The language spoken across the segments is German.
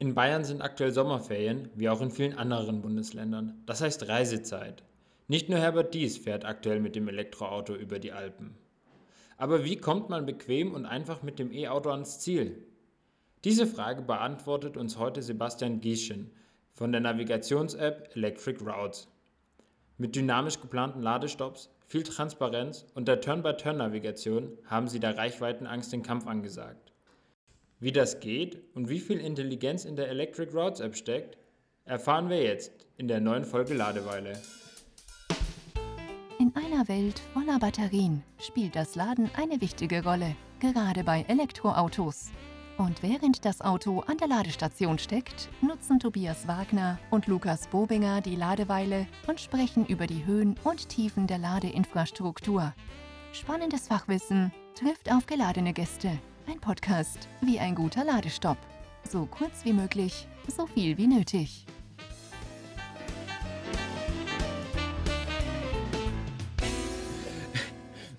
In Bayern sind aktuell Sommerferien, wie auch in vielen anderen Bundesländern. Das heißt Reisezeit. Nicht nur Herbert Dies fährt aktuell mit dem Elektroauto über die Alpen. Aber wie kommt man bequem und einfach mit dem E-Auto ans Ziel? Diese Frage beantwortet uns heute Sebastian Gieschen von der Navigations-App Electric Routes. Mit dynamisch geplanten Ladestops, viel Transparenz und der Turn-by-Turn-Navigation haben sie der Reichweitenangst den Kampf angesagt. Wie das geht und wie viel Intelligenz in der Electric Routes App steckt, erfahren wir jetzt in der neuen Folge Ladeweile. In einer Welt voller Batterien spielt das Laden eine wichtige Rolle, gerade bei Elektroautos. Und während das Auto an der Ladestation steckt, nutzen Tobias Wagner und Lukas Bobinger die Ladeweile und sprechen über die Höhen und Tiefen der Ladeinfrastruktur. Spannendes Fachwissen trifft auf geladene Gäste ein Podcast wie ein guter Ladestopp. So kurz wie möglich, so viel wie nötig.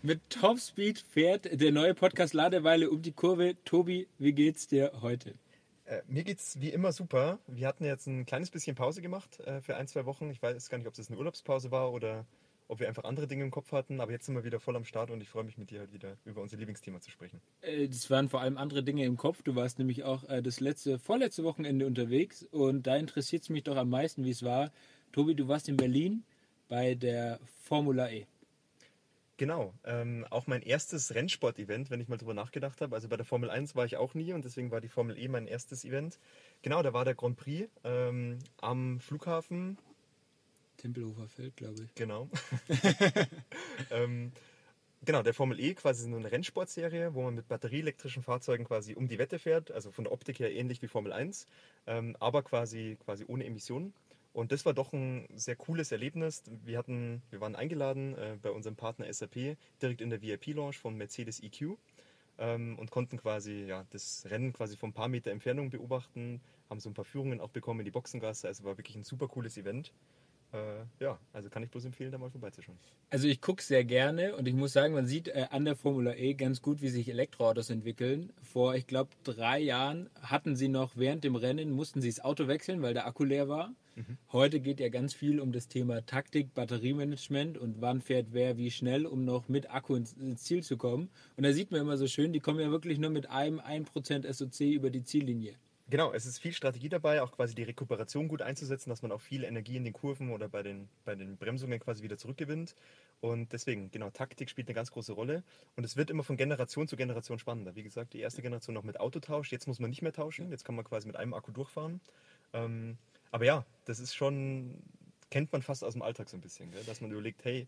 Mit Topspeed fährt der neue Podcast Ladeweile um die Kurve. Tobi, wie geht's dir heute? Äh, mir geht's wie immer super. Wir hatten jetzt ein kleines bisschen Pause gemacht äh, für ein, zwei Wochen. Ich weiß gar nicht, ob es eine Urlaubspause war oder ob wir einfach andere Dinge im Kopf hatten, aber jetzt sind wir wieder voll am Start und ich freue mich mit dir halt wieder über unser Lieblingsthema zu sprechen. Es äh, waren vor allem andere Dinge im Kopf. Du warst nämlich auch äh, das letzte, vorletzte Wochenende unterwegs und da interessiert es mich doch am meisten, wie es war. Tobi, du warst in Berlin bei der Formula E. Genau, ähm, auch mein erstes Rennsport-Event, wenn ich mal drüber nachgedacht habe. Also bei der Formel 1 war ich auch nie und deswegen war die Formel E mein erstes Event. Genau, da war der Grand Prix ähm, am Flughafen Tempelhofer Feld, glaube ich. Genau. ähm, genau, der Formel E quasi so eine Rennsportserie, wo man mit batterieelektrischen Fahrzeugen quasi um die Wette fährt, also von der Optik her ähnlich wie Formel 1, ähm, aber quasi, quasi ohne Emissionen. Und das war doch ein sehr cooles Erlebnis. Wir, hatten, wir waren eingeladen äh, bei unserem Partner SAP direkt in der VIP-Lounge von Mercedes EQ ähm, und konnten quasi ja, das Rennen quasi von ein paar Meter Entfernung beobachten, haben so ein paar Führungen auch bekommen in die Boxengasse. Also war wirklich ein super cooles Event. Äh, ja, also kann ich bloß empfehlen, da mal vorbeizuschauen. Also ich gucke sehr gerne und ich muss sagen, man sieht äh, an der Formula E ganz gut, wie sich Elektroautos entwickeln. Vor, ich glaube, drei Jahren hatten sie noch während dem Rennen, mussten sie das Auto wechseln, weil der Akku leer war. Mhm. Heute geht ja ganz viel um das Thema Taktik, Batteriemanagement und wann fährt wer wie schnell, um noch mit Akku ins, ins Ziel zu kommen. Und da sieht man immer so schön, die kommen ja wirklich nur mit einem 1% SOC über die Ziellinie. Genau, es ist viel Strategie dabei, auch quasi die Rekuperation gut einzusetzen, dass man auch viel Energie in den Kurven oder bei den, bei den Bremsungen quasi wieder zurückgewinnt. Und deswegen, genau, Taktik spielt eine ganz große Rolle. Und es wird immer von Generation zu Generation spannender. Wie gesagt, die erste Generation noch mit Autotausch, jetzt muss man nicht mehr tauschen, jetzt kann man quasi mit einem Akku durchfahren. Ähm, aber ja, das ist schon, kennt man fast aus dem Alltag so ein bisschen, dass man überlegt, hey,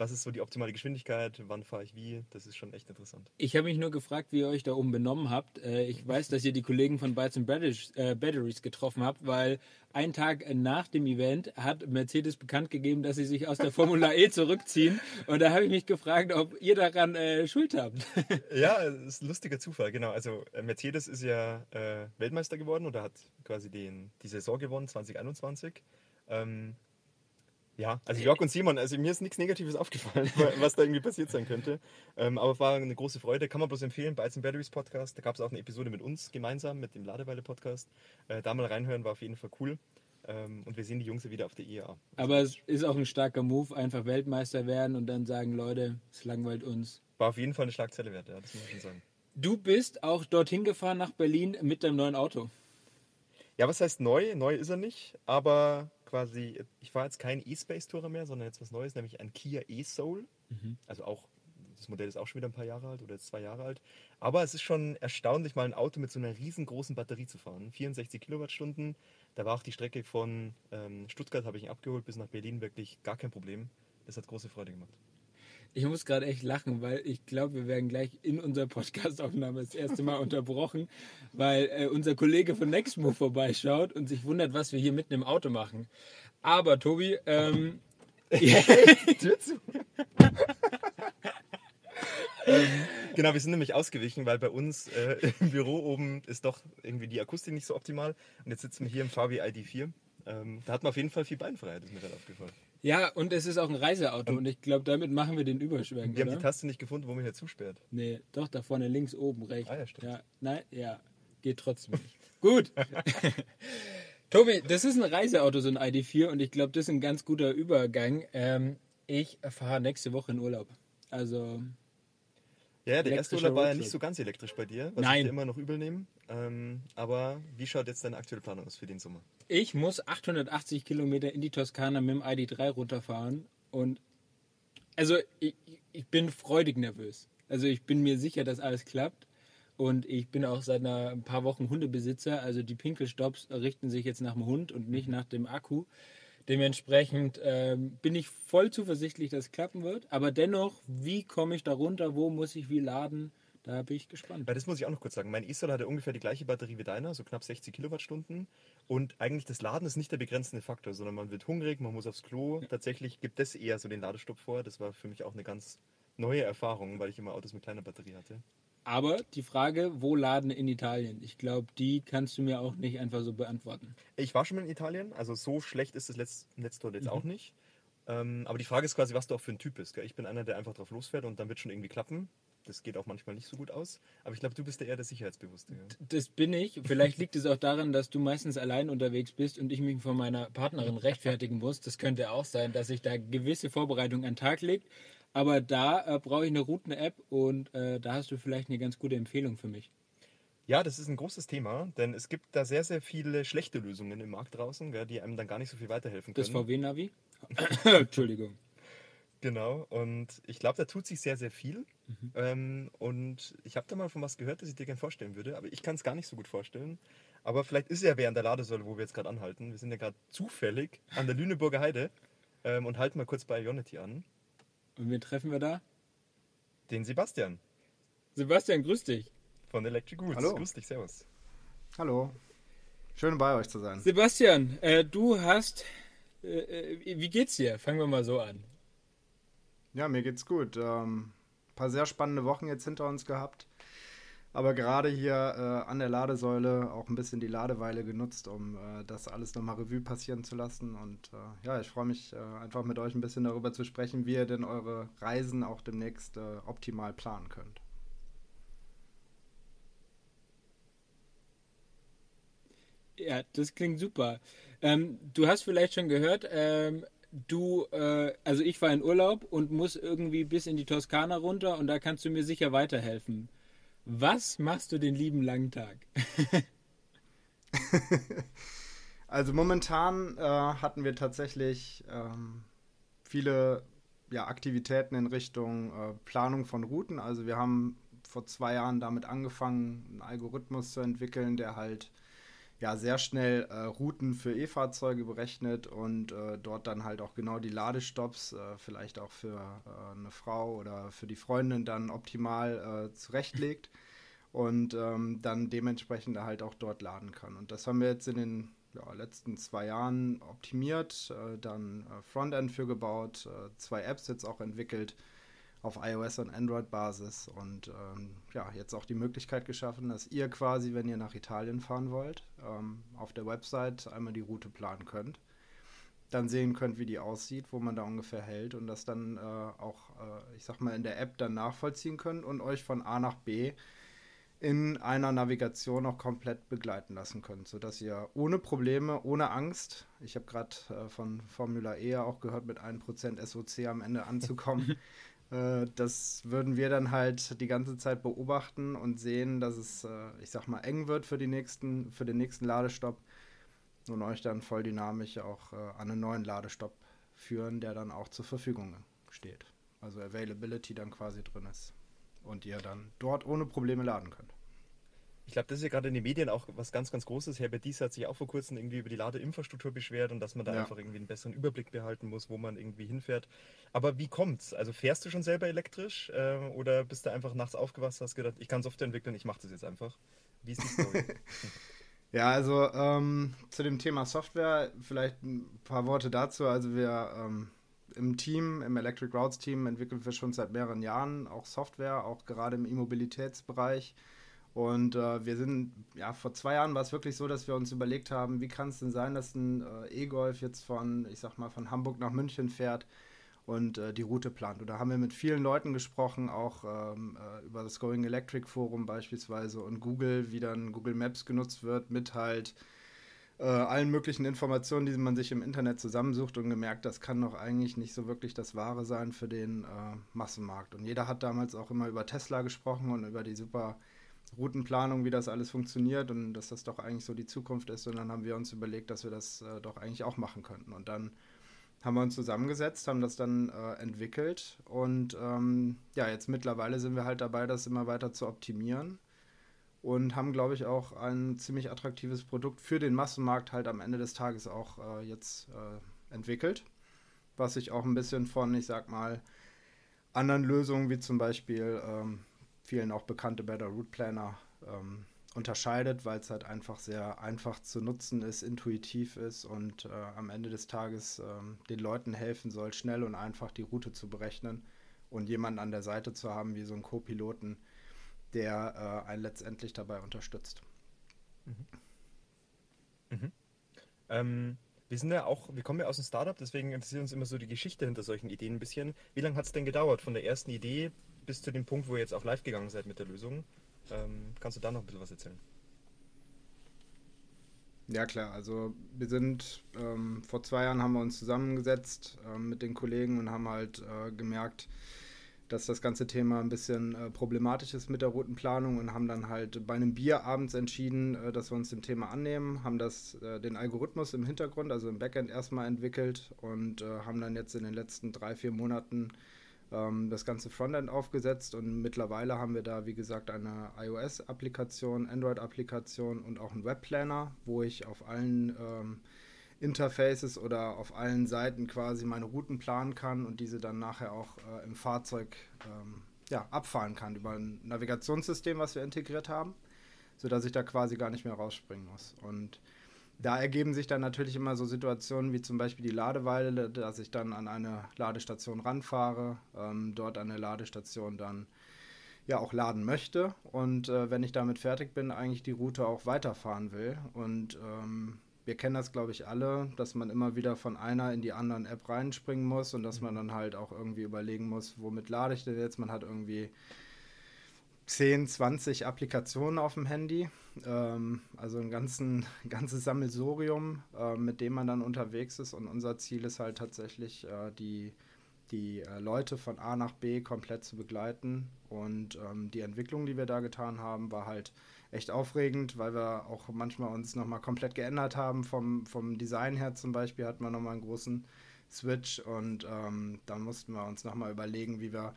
was ist so die optimale Geschwindigkeit, wann fahre ich wie, das ist schon echt interessant. Ich habe mich nur gefragt, wie ihr euch da oben benommen habt. Äh, ich weiß, dass ihr die Kollegen von Bytes and äh, Batteries getroffen habt, weil einen Tag nach dem Event hat Mercedes bekannt gegeben, dass sie sich aus der Formula E zurückziehen. Und da habe ich mich gefragt, ob ihr daran äh, Schuld habt. ja, das ist ein lustiger Zufall, genau. Also Mercedes ist ja äh, Weltmeister geworden oder hat quasi den, die Saison gewonnen, 2021. Ähm, ja, also Jörg und Simon, also mir ist nichts Negatives aufgefallen, was da irgendwie passiert sein könnte. Ähm, aber es war eine große Freude, kann man bloß empfehlen, Bytes and Batteries Podcast. Da gab es auch eine Episode mit uns gemeinsam, mit dem Ladeweile Podcast. Äh, da mal reinhören, war auf jeden Fall cool. Ähm, und wir sehen die Jungs wieder auf der IAA. Aber es ist auch ein starker Move, einfach Weltmeister werden und dann sagen, Leute, es langweilt uns. War auf jeden Fall eine Schlagzeile wert, ja, das muss ich schon sagen. Du bist auch dorthin gefahren nach Berlin mit deinem neuen Auto. Ja, was heißt neu? Neu ist er nicht, aber quasi, ich fahre jetzt kein E-Space-Tourer mehr, sondern jetzt was Neues, nämlich ein Kia E-Soul. Mhm. Also auch, das Modell ist auch schon wieder ein paar Jahre alt oder jetzt zwei Jahre alt. Aber es ist schon erstaunlich, mal ein Auto mit so einer riesengroßen Batterie zu fahren. 64 Kilowattstunden. Da war auch die Strecke von ähm, Stuttgart, habe ich ihn abgeholt, bis nach Berlin wirklich gar kein Problem. Das hat große Freude gemacht. Ich muss gerade echt lachen, weil ich glaube, wir werden gleich in unserer Podcastaufnahme das erste Mal unterbrochen, weil äh, unser Kollege von Nextmove vorbeischaut und sich wundert, was wir hier mitten im Auto machen. Aber Tobi, ähm, genau, wir sind nämlich ausgewichen, weil bei uns äh, im Büro oben ist doch irgendwie die Akustik nicht so optimal. Und jetzt sitzen wir hier im VW ID4. Ähm, da hat man auf jeden Fall viel Beinfreiheit, ist mir gerade aufgefallen. Ja, und es ist auch ein Reiseauto und, ich glaube, damit machen wir den Überschwenk. Wir haben die Taste nicht gefunden, wo man hier zusperrt. Nee, doch, da vorne links, oben, rechts. Ah ja, stimmt. Ja, nein, ja, geht trotzdem nicht. Gut. Tobi, das ist ein Reiseauto, so ein ID4, und ich glaube, das ist ein ganz guter Übergang. Ähm, ich fahre nächste Woche in Urlaub. Also. Ja, der erste Urlaub war ja nicht so ganz elektrisch bei dir, was Nein. ich dir immer noch übel nehme. Ähm, aber wie schaut jetzt deine aktuelle Planung aus für den Sommer? Ich muss 880 Kilometer in die Toskana mit dem ID3 runterfahren und also ich, ich bin freudig nervös. Also ich bin mir sicher, dass alles klappt und ich bin auch seit einer, ein paar Wochen Hundebesitzer. Also die Pinkelstops richten sich jetzt nach dem Hund und nicht nach dem Akku. Dementsprechend ähm, bin ich voll zuversichtlich, dass es klappen wird. Aber dennoch, wie komme ich da runter? Wo muss ich wie laden? Da bin ich gespannt. Weil das muss ich auch noch kurz sagen. Mein E-Solar hat ja ungefähr die gleiche Batterie wie deiner, so knapp 60 Kilowattstunden. Und eigentlich das Laden ist nicht der begrenzende Faktor, sondern man wird hungrig, man muss aufs Klo. Tatsächlich gibt das eher so den Ladestopp vor. Das war für mich auch eine ganz neue Erfahrung, weil ich immer Autos mit kleiner Batterie hatte. Aber die Frage, wo laden in Italien? Ich glaube, die kannst du mir auch nicht einfach so beantworten. Ich war schon mal in Italien, also so schlecht ist das Netz, Netz dort jetzt auch nicht. Ähm, aber die Frage ist quasi, was du auch für ein Typ bist. Gell? Ich bin einer, der einfach drauf losfährt und dann wird schon irgendwie klappen. Das geht auch manchmal nicht so gut aus. Aber ich glaube, du bist ja eher der Sicherheitsbewusste. Gell? Das bin ich. Vielleicht liegt es auch daran, dass du meistens allein unterwegs bist und ich mich von meiner Partnerin rechtfertigen muss. Das könnte auch sein, dass sich da gewisse Vorbereitung an den Tag legt. Aber da äh, brauche ich eine Routen-App und äh, da hast du vielleicht eine ganz gute Empfehlung für mich. Ja, das ist ein großes Thema, denn es gibt da sehr, sehr viele schlechte Lösungen im Markt draußen, gell, die einem dann gar nicht so viel weiterhelfen können. Das VW-Navi? Entschuldigung. Genau, und ich glaube, da tut sich sehr, sehr viel. Ähm, und ich habe da mal von was gehört, das ich dir gerne vorstellen würde, aber ich kann es gar nicht so gut vorstellen. Aber vielleicht ist ja wer an der Ladesäule, wo wir jetzt gerade anhalten. Wir sind ja gerade zufällig an der Lüneburger Heide ähm, und halten mal kurz bei Ionity an. Und wen treffen wir da? Den Sebastian Sebastian, grüß dich. von Electric Goods. Hallo. Grüß dich, servus. Hallo. Schön bei euch zu sein. Sebastian, äh, du hast. Äh, äh, wie geht's dir? Fangen wir mal so an. Ja, mir geht's gut. Ähm, paar sehr spannende Wochen jetzt hinter uns gehabt. Aber gerade hier äh, an der Ladesäule auch ein bisschen die Ladeweile genutzt, um äh, das alles nochmal Revue passieren zu lassen. Und äh, ja, ich freue mich äh, einfach mit euch ein bisschen darüber zu sprechen, wie ihr denn eure Reisen auch demnächst äh, optimal planen könnt. Ja, das klingt super. Ähm, du hast vielleicht schon gehört, ähm, du, äh, also ich war in Urlaub und muss irgendwie bis in die Toskana runter und da kannst du mir sicher weiterhelfen. Was machst du den lieben langen Tag? Also momentan äh, hatten wir tatsächlich ähm, viele ja, Aktivitäten in Richtung äh, Planung von Routen. Also wir haben vor zwei Jahren damit angefangen, einen Algorithmus zu entwickeln, der halt ja sehr schnell äh, Routen für E-Fahrzeuge berechnet und äh, dort dann halt auch genau die Ladestops, äh, vielleicht auch für äh, eine Frau oder für die Freundin dann optimal äh, zurechtlegt und ähm, dann dementsprechend halt auch dort laden kann. Und das haben wir jetzt in den ja, letzten zwei Jahren optimiert, äh, dann Frontend für gebaut, zwei Apps jetzt auch entwickelt auf iOS und Android-Basis. Und ähm, ja, jetzt auch die Möglichkeit geschaffen, dass ihr quasi, wenn ihr nach Italien fahren wollt, ähm, auf der Website einmal die Route planen könnt, dann sehen könnt, wie die aussieht, wo man da ungefähr hält und das dann äh, auch, äh, ich sag mal, in der App dann nachvollziehen könnt und euch von A nach B in einer Navigation auch komplett begleiten lassen könnt, sodass ihr ohne Probleme, ohne Angst, ich habe gerade äh, von Formula E ja auch gehört, mit 1% SOC am Ende anzukommen, das würden wir dann halt die ganze Zeit beobachten und sehen, dass es, äh, ich sag mal, eng wird für, die nächsten, für den nächsten Ladestopp und euch dann voll dynamisch auch äh, an einen neuen Ladestopp führen, der dann auch zur Verfügung steht. Also Availability dann quasi drin ist und ihr dann dort ohne Probleme laden könnt. Ich glaube, das ist ja gerade in den Medien auch was ganz, ganz Großes. Herbert Dies hat sich auch vor kurzem irgendwie über die Ladeinfrastruktur beschwert und dass man da Ja. einfach irgendwie einen besseren Überblick behalten muss, wo man irgendwie hinfährt. Aber wie kommt's? Also fährst du schon selber elektrisch äh, oder bist du einfach nachts aufgewacht, hast gedacht, ich kann Software entwickeln, ich mache das jetzt einfach? Wie ist die Story? Ja, also ähm, zu dem Thema Software vielleicht ein paar Worte dazu. Also wir ähm, im Team, im Electric Routes Team entwickeln wir schon seit mehreren Jahren auch Software, auch gerade im E-Mobilitätsbereich. Und äh, wir sind, ja, vor zwei Jahren war es wirklich so, dass wir uns überlegt haben, wie kann es denn sein, dass ein äh, E-Golf jetzt von, ich sag mal, von Hamburg nach München fährt und äh, die Route plant. Und da haben wir mit vielen Leuten gesprochen, auch ähm, äh, über das Going Electric Forum beispielsweise und Google, wie dann Google Maps genutzt wird, mit halt äh, allen möglichen Informationen, die man sich im Internet zusammensucht und gemerkt, das kann doch eigentlich nicht so wirklich das Wahre sein für den äh, Massenmarkt. Und jeder hat damals auch immer über Tesla gesprochen und über die super Routenplanung, wie das alles funktioniert und dass das doch eigentlich so die Zukunft ist. Und dann haben wir uns überlegt, dass wir das äh, doch eigentlich auch machen könnten. Und dann haben wir uns zusammengesetzt, haben das dann äh, entwickelt und ähm, ja, jetzt mittlerweile sind wir halt dabei, das immer weiter zu optimieren und haben, glaube ich, auch ein ziemlich attraktives Produkt für den Massenmarkt halt am Ende des Tages auch äh, jetzt äh, entwickelt, was sich auch ein bisschen von, ich sag mal, anderen Lösungen wie zum Beispiel ähm, vielen auch bekannte Better Route Planner ähm, unterscheidet, weil es halt einfach sehr einfach zu nutzen ist, intuitiv ist und äh, am Ende des Tages ähm, den Leuten helfen soll, schnell und einfach die Route zu berechnen und jemanden an der Seite zu haben, wie so einen Co-Piloten, der äh, einen letztendlich dabei unterstützt. Mhm. Mhm. Ähm, wir sind ja auch, wir kommen ja aus dem Startup, deswegen interessiert uns immer so die Geschichte hinter solchen Ideen ein bisschen. Wie lange hat es denn gedauert von der ersten Idee bis zu dem Punkt, wo ihr jetzt auch live gegangen seid mit der Lösung? Ähm, kannst du da noch ein bisschen was erzählen? Ja klar, also wir sind ähm, vor zwei Jahren haben wir uns zusammengesetzt ähm, mit den Kollegen und haben halt äh, gemerkt, dass das ganze Thema ein bisschen äh, problematisch ist mit der roten Planung und haben dann halt bei einem Bier abends entschieden, äh, dass wir uns dem Thema annehmen, haben das äh, den Algorithmus im Hintergrund, also im Backend erstmal entwickelt und äh, haben dann jetzt in den letzten drei, vier Monaten ähm, das ganze Frontend aufgesetzt und mittlerweile haben wir da, wie gesagt, eine iOS-Applikation, Android-Applikation und auch einen Webplanner, wo ich auf allen ähm, Interfaces oder auf allen Seiten quasi meine Routen planen kann und diese dann nachher auch äh, im Fahrzeug ähm, ja, abfahren kann über ein Navigationssystem, was wir integriert haben, sodass ich da quasi gar nicht mehr rausspringen muss. Und da ergeben sich dann natürlich immer so Situationen wie zum Beispiel die Ladeweile, dass ich dann an eine Ladestation ranfahre, ähm, dort an der Ladestation dann ja auch laden möchte und äh, wenn ich damit fertig bin, eigentlich die Route auch weiterfahren will. Und ähm, wir kennen das, glaube ich, alle, dass man immer wieder von einer in die anderen App reinspringen muss und dass man dann halt auch irgendwie überlegen muss, womit lade ich denn jetzt? Man hat irgendwie 10, 20 Applikationen auf dem Handy. Ähm, also ein ganzen, ganzes Sammelsurium, äh, mit dem man dann unterwegs ist. Und unser Ziel ist halt tatsächlich, äh, die, die äh, Leute von A nach B komplett zu begleiten. Und ähm, die Entwicklung, die wir da getan haben, war halt echt aufregend, weil wir auch manchmal uns nochmal komplett geändert haben. Vom, vom Design her zum Beispiel hatten wir nochmal einen großen Switch und ähm, dann mussten wir uns nochmal überlegen, wie wir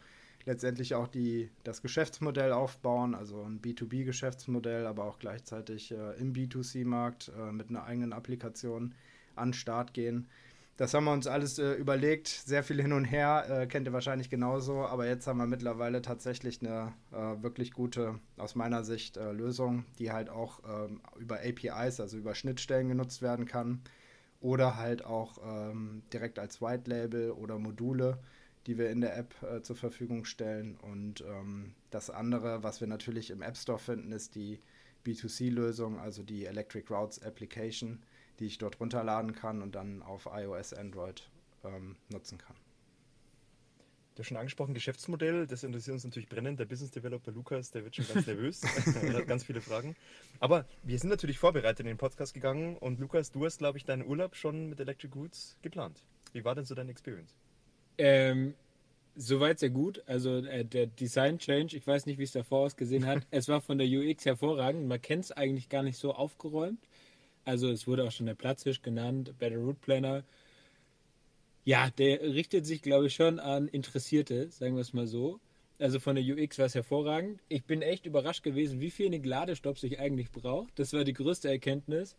letztendlich auch die, das Geschäftsmodell aufbauen, also ein B2B-Geschäftsmodell, aber auch gleichzeitig äh, im B2C-Markt äh, mit einer eigenen Applikation an den Start gehen. Das haben wir uns alles äh, überlegt, sehr viel hin und her, äh, kennt ihr wahrscheinlich genauso, aber jetzt haben wir mittlerweile tatsächlich eine äh, wirklich gute, aus meiner Sicht, äh, Lösung, die halt auch ähm, über APIs, also über Schnittstellen genutzt werden kann oder halt auch ähm, direkt als White Label oder Module die wir in der App äh, zur Verfügung stellen. Und ähm, das andere, was wir natürlich im App Store finden, ist die B2C-Lösung, also die Electric Routes Application, die ich dort runterladen kann und dann auf iOS, Android ähm, nutzen kann. Du hast schon angesprochen, Geschäftsmodell, das interessiert uns natürlich brennend. Der Business Developer Lukas, der wird schon ganz nervös und hat ganz viele Fragen. Aber wir sind natürlich vorbereitet in den Podcast gegangen und Lukas, du hast, glaube ich, deinen Urlaub schon mit Electric Roots geplant. Wie war denn so deine Experience? Ähm, soweit sehr gut. Also äh, der Design Change, ich weiß nicht, wie es davor ausgesehen hat. es war von der UX hervorragend. Man kennt es eigentlich gar nicht so aufgeräumt. Also es wurde auch schon der Platzhirsch genannt, Better Route Planner. Ja, der richtet sich, glaube ich, schon an Interessierte, sagen wir es mal so. Also von der UX war es hervorragend. Ich bin echt überrascht gewesen, wie viele Ladestops ich eigentlich brauche. Das war die größte Erkenntnis.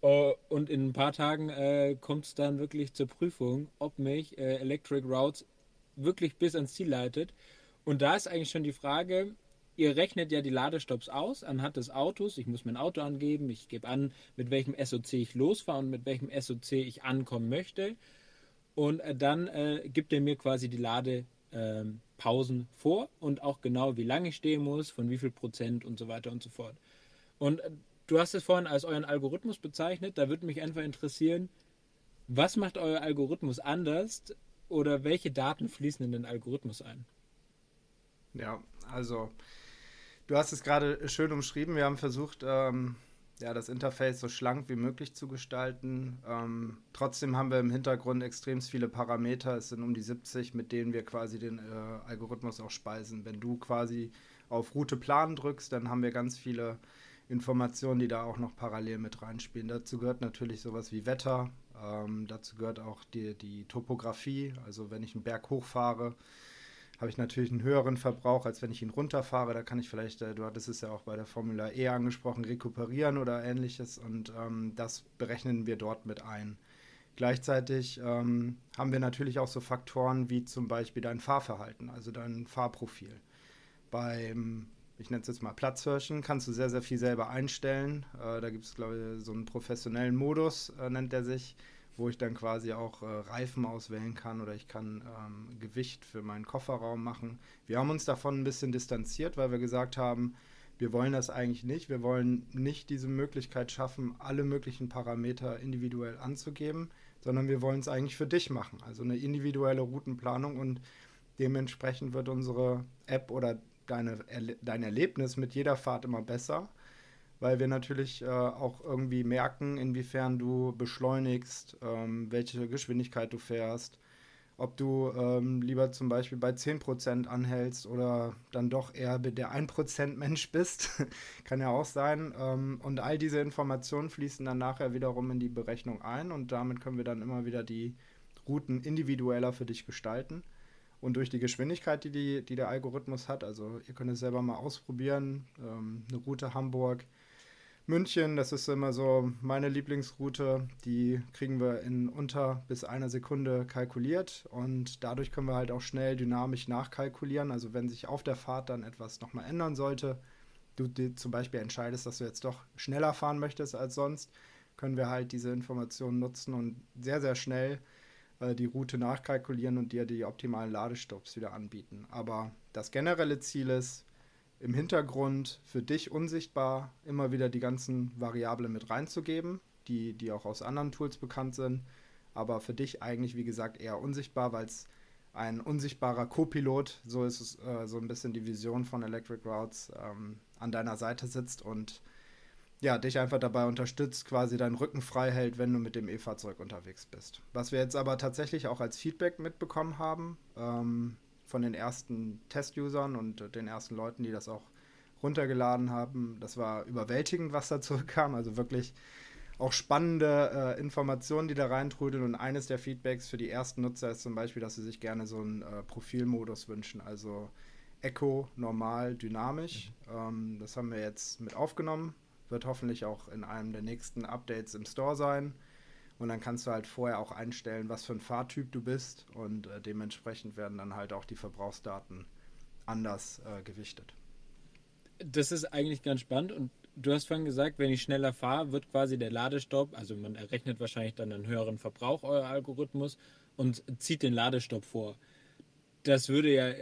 Uh, und in ein paar Tagen äh, kommt es dann wirklich zur Prüfung, ob mich äh, Electric Routes wirklich bis ans Ziel leitet. Und da ist eigentlich schon die Frage, ihr rechnet ja die Ladestops aus anhand des Autos. Ich muss mein Auto angeben, ich gebe an, mit welchem SOC ich losfahre und mit welchem SOC ich ankommen möchte. Und äh, dann äh, gibt er mir quasi die Ladepausen ähm, vor und auch genau, wie lange ich stehen muss, von wie viel Prozent und so weiter und so fort. Und äh, Du hast es vorhin als euren Algorithmus bezeichnet. Da würde mich einfach interessieren, was macht euer Algorithmus anders oder welche Daten fließen in den Algorithmus ein? Ja, also du hast es gerade schön umschrieben. Wir haben versucht, ähm, ja, das Interface so schlank wie möglich zu gestalten. Ähm, trotzdem haben wir im Hintergrund extrem viele Parameter. Es sind um die 70, mit denen wir quasi den äh, Algorithmus auch speisen. Wenn du quasi auf Route planen drückst, dann haben wir ganz viele Informationen, die da auch noch parallel mit reinspielen. Dazu gehört natürlich sowas wie Wetter. Ähm, dazu gehört auch die, die Topografie. Also wenn ich einen Berg hochfahre, habe ich natürlich einen höheren Verbrauch, als wenn ich ihn runterfahre. Da kann ich vielleicht, äh, du hattest es ja auch bei der Formula E angesprochen, rekuperieren oder ähnliches. Und ähm, das berechnen wir dort mit ein. Gleichzeitig ähm, haben wir natürlich auch so Faktoren wie zum Beispiel dein Fahrverhalten, also dein Fahrprofil. Beim, ich nenne es jetzt mal Platzhirschen, kannst du sehr, sehr viel selber einstellen. Äh, da gibt es, glaube ich, so einen professionellen Modus, äh, nennt er sich wo ich dann quasi auch äh, Reifen auswählen kann oder ich kann ähm, Gewicht für meinen Kofferraum machen. Wir haben uns davon ein bisschen distanziert, weil wir gesagt haben, wir wollen das eigentlich nicht. Wir wollen nicht diese Möglichkeit schaffen, alle möglichen Parameter individuell anzugeben, sondern wir wollen es eigentlich für dich machen. Also eine individuelle Routenplanung und dementsprechend wird unsere App oder deine, dein Erlebnis mit jeder Fahrt immer besser weil wir natürlich äh, auch irgendwie merken, inwiefern du beschleunigst, ähm, welche Geschwindigkeit du fährst, ob du ähm, lieber zum Beispiel bei 10% anhältst oder dann doch eher der 1% Mensch bist, kann ja auch sein. Ähm, und all diese Informationen fließen dann nachher wiederum in die Berechnung ein und damit können wir dann immer wieder die Routen individueller für dich gestalten. Und durch die Geschwindigkeit, die, die, die der Algorithmus hat, also ihr könnt es selber mal ausprobieren, ähm, eine Route Hamburg, München, das ist immer so meine Lieblingsroute. Die kriegen wir in unter bis einer Sekunde kalkuliert und dadurch können wir halt auch schnell dynamisch nachkalkulieren. Also wenn sich auf der Fahrt dann etwas nochmal ändern sollte, du dir zum Beispiel entscheidest, dass du jetzt doch schneller fahren möchtest als sonst, können wir halt diese Informationen nutzen und sehr, sehr schnell äh, die Route nachkalkulieren und dir die optimalen Ladestops wieder anbieten. Aber das generelle Ziel ist, im Hintergrund für dich unsichtbar immer wieder die ganzen Variablen mit reinzugeben, die, die auch aus anderen Tools bekannt sind, aber für dich eigentlich, wie gesagt, eher unsichtbar, weil es ein unsichtbarer Co-Pilot, so ist es äh, so ein bisschen die Vision von Electric Routes, ähm, an deiner Seite sitzt und ja, dich einfach dabei unterstützt, quasi deinen Rücken frei hält, wenn du mit dem E-Fahrzeug unterwegs bist. Was wir jetzt aber tatsächlich auch als Feedback mitbekommen haben, ähm, von den ersten Test-Usern und den ersten Leuten, die das auch runtergeladen haben. Das war überwältigend, was da zurückkam. Also wirklich auch spannende äh, Informationen, die da reintrudeln. Und eines der Feedbacks für die ersten Nutzer ist zum Beispiel, dass sie sich gerne so einen äh, Profilmodus wünschen. Also Echo, normal, dynamisch. Mhm. Ähm, das haben wir jetzt mit aufgenommen. Wird hoffentlich auch in einem der nächsten Updates im Store sein. Und dann kannst du halt vorher auch einstellen, was für ein Fahrtyp du bist. Und äh, dementsprechend werden dann halt auch die Verbrauchsdaten anders äh, gewichtet. Das ist eigentlich ganz spannend. Und du hast vorhin gesagt, wenn ich schneller fahre, wird quasi der Ladestopp, also man errechnet wahrscheinlich dann einen höheren Verbrauch, euer Algorithmus, und zieht den Ladestopp vor. Das würde ja,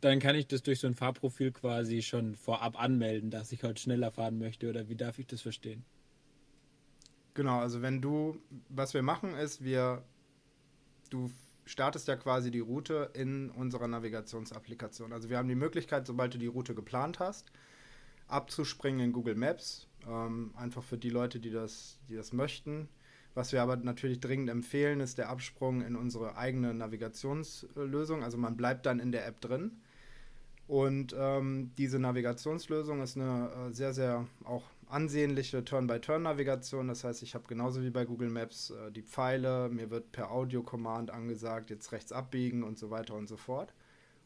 dann kann ich das durch so ein Fahrprofil quasi schon vorab anmelden, dass ich heute schneller fahren möchte. Oder wie darf ich das verstehen? Genau, also wenn du, was wir machen ist, wir, du startest ja quasi die Route in unserer Navigationsapplikation. Also wir haben die Möglichkeit, sobald du die Route geplant hast, abzuspringen in Google Maps. Ähm, einfach für die Leute, die das, die das möchten. Was wir aber natürlich dringend empfehlen, ist der Absprung in unsere eigene Navigationslösung. Also man bleibt dann in der App drin. Und ähm, diese Navigationslösung ist eine äh, sehr, sehr auch ansehnliche Turn-by-Turn-Navigation. Das heißt, ich habe genauso wie bei Google Maps äh, die Pfeile, mir wird per Audio-Command angesagt, jetzt rechts abbiegen und so weiter und so fort.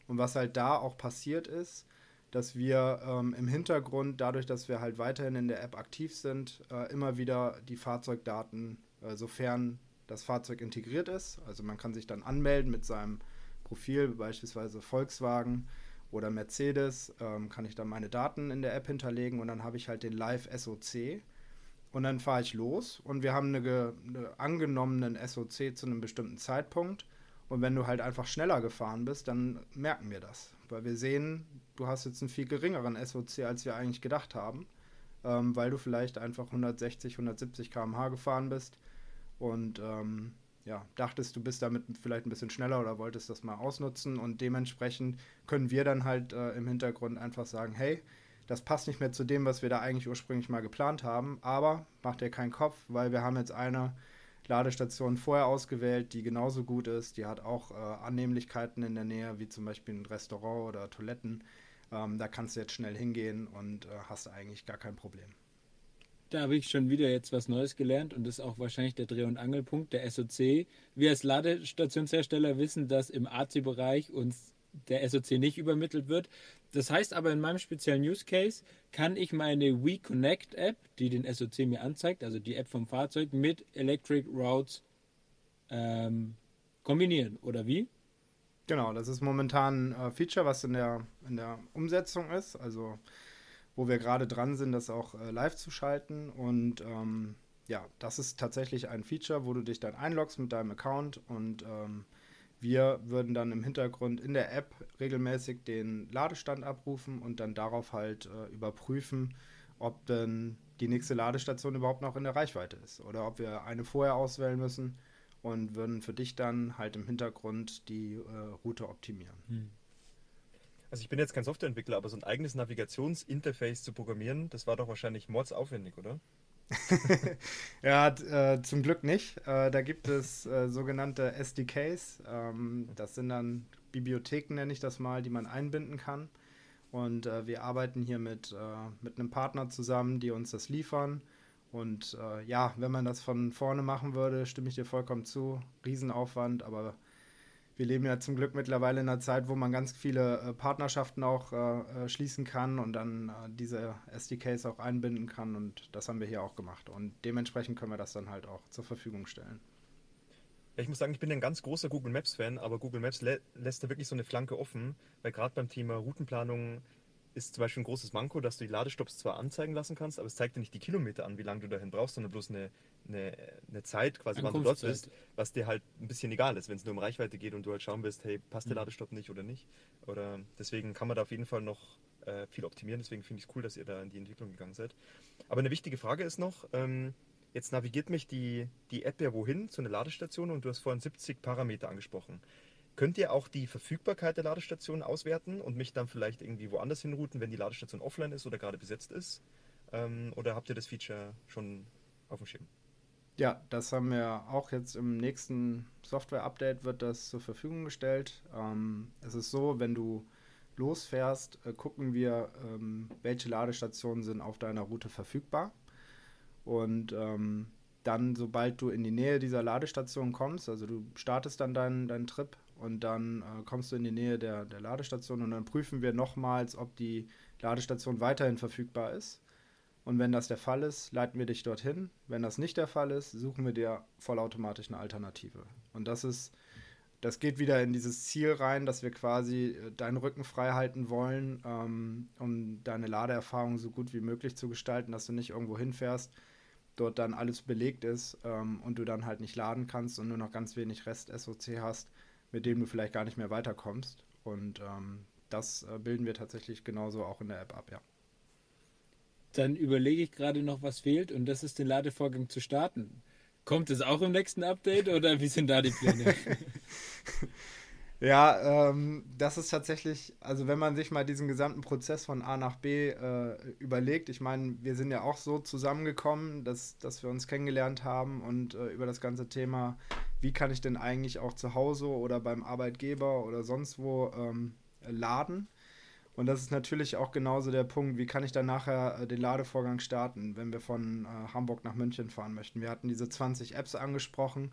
Und was halt da auch passiert ist, dass wir ähm, im Hintergrund, dadurch, dass wir halt weiterhin in der App aktiv sind, äh, immer wieder die Fahrzeugdaten, äh, sofern das Fahrzeug integriert ist, also man kann sich dann anmelden mit seinem Profil, beispielsweise Volkswagen, oder Mercedes, ähm, kann ich dann meine Daten in der App hinterlegen und dann habe ich halt den Live-SOC. Und dann fahre ich los und wir haben eine, eine angenommenen SOC zu einem bestimmten Zeitpunkt. Und wenn du halt einfach schneller gefahren bist, dann merken wir das. Weil wir sehen, du hast jetzt einen viel geringeren SOC, als wir eigentlich gedacht haben. Ähm, weil du vielleicht einfach 160, 170 km/h gefahren bist. Und ähm, ja, dachtest, du bist damit vielleicht ein bisschen schneller oder wolltest das mal ausnutzen und dementsprechend können wir dann halt äh, im Hintergrund einfach sagen, hey, das passt nicht mehr zu dem, was wir da eigentlich ursprünglich mal geplant haben, aber macht dir keinen Kopf, weil wir haben jetzt eine Ladestation vorher ausgewählt, die genauso gut ist, die hat auch äh, Annehmlichkeiten in der Nähe, wie zum Beispiel ein Restaurant oder Toiletten. Ähm, da kannst du jetzt schnell hingehen und äh, hast eigentlich gar kein Problem. Da habe ich schon wieder jetzt was Neues gelernt und das ist auch wahrscheinlich der Dreh- und Angelpunkt der SOC. Wir als Ladestationshersteller wissen, dass im AC-Bereich uns der SOC nicht übermittelt wird. Das heißt aber in meinem speziellen Use Case kann ich meine WeConnect App, die den SOC mir anzeigt, also die App vom Fahrzeug, mit Electric Routes ähm, kombinieren, oder wie? Genau, das ist momentan ein äh, Feature, was in der, in der Umsetzung ist. Also wo wir gerade dran sind, das auch äh, live zu schalten. Und ähm, ja, das ist tatsächlich ein Feature, wo du dich dann einloggst mit deinem Account und ähm, wir würden dann im Hintergrund in der App regelmäßig den Ladestand abrufen und dann darauf halt äh, überprüfen, ob denn die nächste Ladestation überhaupt noch in der Reichweite ist oder ob wir eine vorher auswählen müssen und würden für dich dann halt im Hintergrund die äh, Route optimieren. Hm. Also ich bin jetzt kein Softwareentwickler, aber so ein eigenes Navigationsinterface zu programmieren, das war doch wahrscheinlich mordsaufwendig, oder? ja, äh, zum Glück nicht. Äh, da gibt es äh, sogenannte SDKs. Ähm, das sind dann Bibliotheken, nenne ich das mal, die man einbinden kann. Und äh, wir arbeiten hier mit, äh, mit einem Partner zusammen, die uns das liefern. Und äh, ja, wenn man das von vorne machen würde, stimme ich dir vollkommen zu. Riesenaufwand, aber wir leben ja zum Glück mittlerweile in einer Zeit, wo man ganz viele äh, Partnerschaften auch äh, äh schließen kann und dann äh, diese SDKs auch einbinden kann. Und das haben wir hier auch gemacht. Und dementsprechend können wir das dann halt auch zur Verfügung stellen. ich muss sagen, ich bin ein ganz großer Google Maps-Fan, aber Google Maps lä lässt da wirklich so eine Flanke offen, weil gerade beim Thema Routenplanung ist zum Beispiel ein großes Manko, dass du die Ladestopps zwar anzeigen lassen kannst, aber es zeigt dir nicht die Kilometer an, wie lange du dahin brauchst, sondern bloß eine, eine, eine Zeit, quasi, wann du dort bist, was dir halt ein bisschen egal ist, wenn es nur um Reichweite geht und du halt schauen willst, hey, passt der mhm. Ladestopp nicht oder nicht. Oder deswegen kann man da auf jeden Fall noch äh, viel optimieren. Deswegen finde ich es cool, dass ihr da in die Entwicklung gegangen seid. Aber eine wichtige Frage ist noch, ähm, jetzt navigiert mich die, die App ja wohin, zu einer Ladestation und du hast vorhin 70 Parameter angesprochen. Könnt ihr auch die Verfügbarkeit der Ladestation auswerten und mich dann vielleicht irgendwie woanders hinrouten, wenn die Ladestation offline ist oder gerade besetzt ist? Ähm, oder habt ihr das Feature schon auf dem Schirm? Ja, das haben wir auch jetzt im nächsten Software-Update wird das zur Verfügung gestellt. Ähm, es ist so, wenn du losfährst, äh, gucken wir, ähm, welche Ladestationen sind auf deiner Route verfügbar. Und dann, sobald du in die Nähe dieser Ladestation kommst, also du startest dann deinen, deinen Trip, und dann äh, kommst du in die Nähe der, der Ladestation und dann prüfen wir nochmals, ob die Ladestation weiterhin verfügbar ist. Und wenn das der Fall ist, leiten wir dich dorthin. Wenn das nicht der Fall ist, suchen wir dir vollautomatisch eine Alternative. Und das ist, das geht wieder in dieses Ziel rein, dass wir quasi äh, deinen Rücken frei halten wollen, ähm, um deine Ladeerfahrung so gut wie möglich zu gestalten, dass du nicht irgendwo hinfährst, dort dann alles belegt ist ähm, und du dann halt nicht laden kannst und nur noch ganz wenig Rest-SOC hast mit dem du vielleicht gar nicht mehr weiterkommst. Und ähm, das äh, bilden wir tatsächlich genauso auch in der App ab, ja. Dann überlege ich gerade noch, was fehlt und das ist den Ladevorgang zu starten. Kommt es auch im nächsten Update oder wie sind da die Pläne? Ja, ähm, das ist tatsächlich, also wenn man sich mal diesen gesamten Prozess von A nach B äh, überlegt, ich meine, wir sind ja auch so zusammengekommen, dass, dass wir uns kennengelernt haben und äh, über das ganze Thema, wie kann ich denn eigentlich auch zu Hause oder beim Arbeitgeber oder sonst wo ähm, laden. Und das ist natürlich auch genauso der Punkt, wie kann ich dann nachher äh, den Ladevorgang starten, wenn wir von äh, Hamburg nach München fahren möchten. Wir hatten diese 20 Apps angesprochen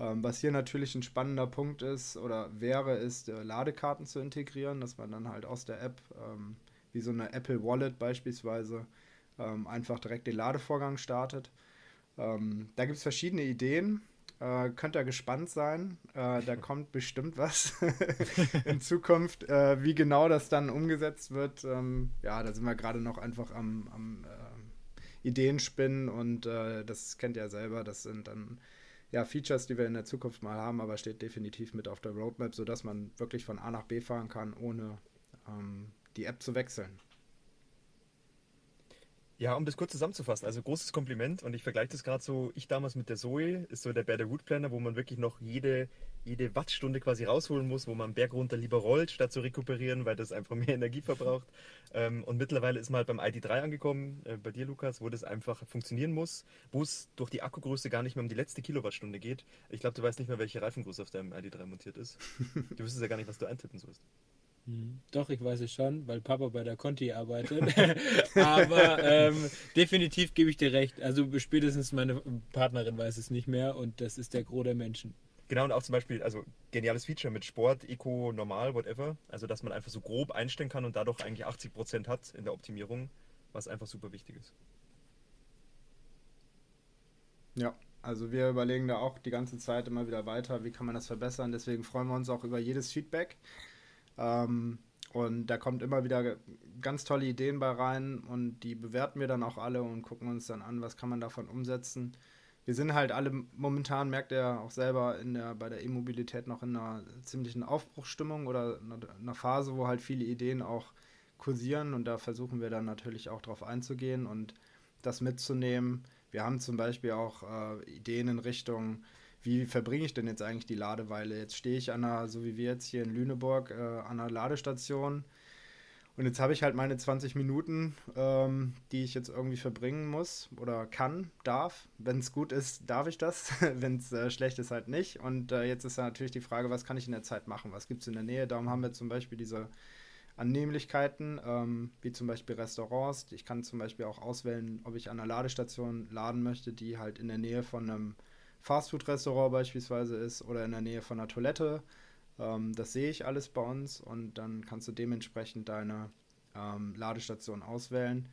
was hier natürlich ein spannender Punkt ist oder wäre, ist äh, Ladekarten zu integrieren, dass man dann halt aus der App, ähm, wie so eine Apple Wallet beispielsweise, ähm, einfach direkt den Ladevorgang startet. Ähm, da gibt es verschiedene Ideen. Äh, könnt ihr gespannt sein. Äh, da kommt bestimmt was in Zukunft. Äh, wie genau das dann umgesetzt wird, ähm, ja, da sind wir gerade noch einfach am, am Ideen spinnen und äh, das kennt ihr selber. Das sind dann ja, Features, die wir in der Zukunft mal haben, aber steht definitiv mit auf der Roadmap, sodass man wirklich von A nach B fahren kann, ohne ähm, die App zu wechseln. Ja, um das kurz zusammenzufassen, also großes Kompliment und ich vergleiche das gerade so, ich damals mit der Zoe, ist so der Better Route Planner, wo man wirklich noch jede, jede Wattstunde quasi rausholen muss, wo man Berg runter lieber rollt, statt zu rekuperieren, weil das einfach mehr Energie verbraucht. Ähm, und mittlerweile ist man halt beim ID3 angekommen, äh, bei dir Lukas, wo das einfach funktionieren muss, wo es durch die Akkugröße gar nicht mehr um die letzte Kilowattstunde geht. Ich glaube, du weißt nicht mehr, welche Reifengröße auf deinem ID3 montiert ist. Du wüsstest ja gar nicht, was du eintippen sollst. Hm. Doch, ich weiß es schon, weil Papa bei der Conti arbeitet. Aber ähm, definitiv gebe ich dir recht. Also spätestens meine Partnerin weiß es nicht mehr und das ist der Gros der Menschen. Genau, und auch zum Beispiel, also geniales Feature mit Sport, Eco, Normal, whatever. Also, dass man einfach so grob einstellen kann und dadurch eigentlich 80% hat in der Optimierung, was einfach super wichtig ist. Ja, also wir überlegen da auch die ganze Zeit immer wieder weiter, wie kann man das verbessern. Deswegen freuen wir uns auch über jedes Feedback. Ähm, und da kommt immer wieder ganz tolle Ideen bei rein und die bewerten wir dann auch alle und gucken uns dann an, was kann man davon umsetzen. Wir sind halt alle momentan, merkt er auch selber, in der, bei der E-Mobilität noch in einer ziemlichen Aufbruchsstimmung oder einer Phase, wo halt viele Ideen auch kursieren und da versuchen wir dann natürlich auch drauf einzugehen und das mitzunehmen. Wir haben zum Beispiel auch äh, Ideen in Richtung wie verbringe ich denn jetzt eigentlich die Ladeweile? Jetzt stehe ich an einer, so wie wir jetzt hier in Lüneburg, äh, an einer Ladestation. Und jetzt habe ich halt meine 20 Minuten, ähm, die ich jetzt irgendwie verbringen muss oder kann, darf. Wenn es gut ist, darf ich das. Wenn es äh, schlecht ist, halt nicht. Und äh, jetzt ist natürlich die Frage, was kann ich in der Zeit machen? Was gibt es in der Nähe? Darum haben wir zum Beispiel diese Annehmlichkeiten, ähm, wie zum Beispiel Restaurants. Ich kann zum Beispiel auch auswählen, ob ich an einer Ladestation laden möchte, die halt in der Nähe von einem Fastfood-Restaurant beispielsweise ist oder in der Nähe von einer Toilette. Ähm, das sehe ich alles bei uns und dann kannst du dementsprechend deine ähm, Ladestation auswählen.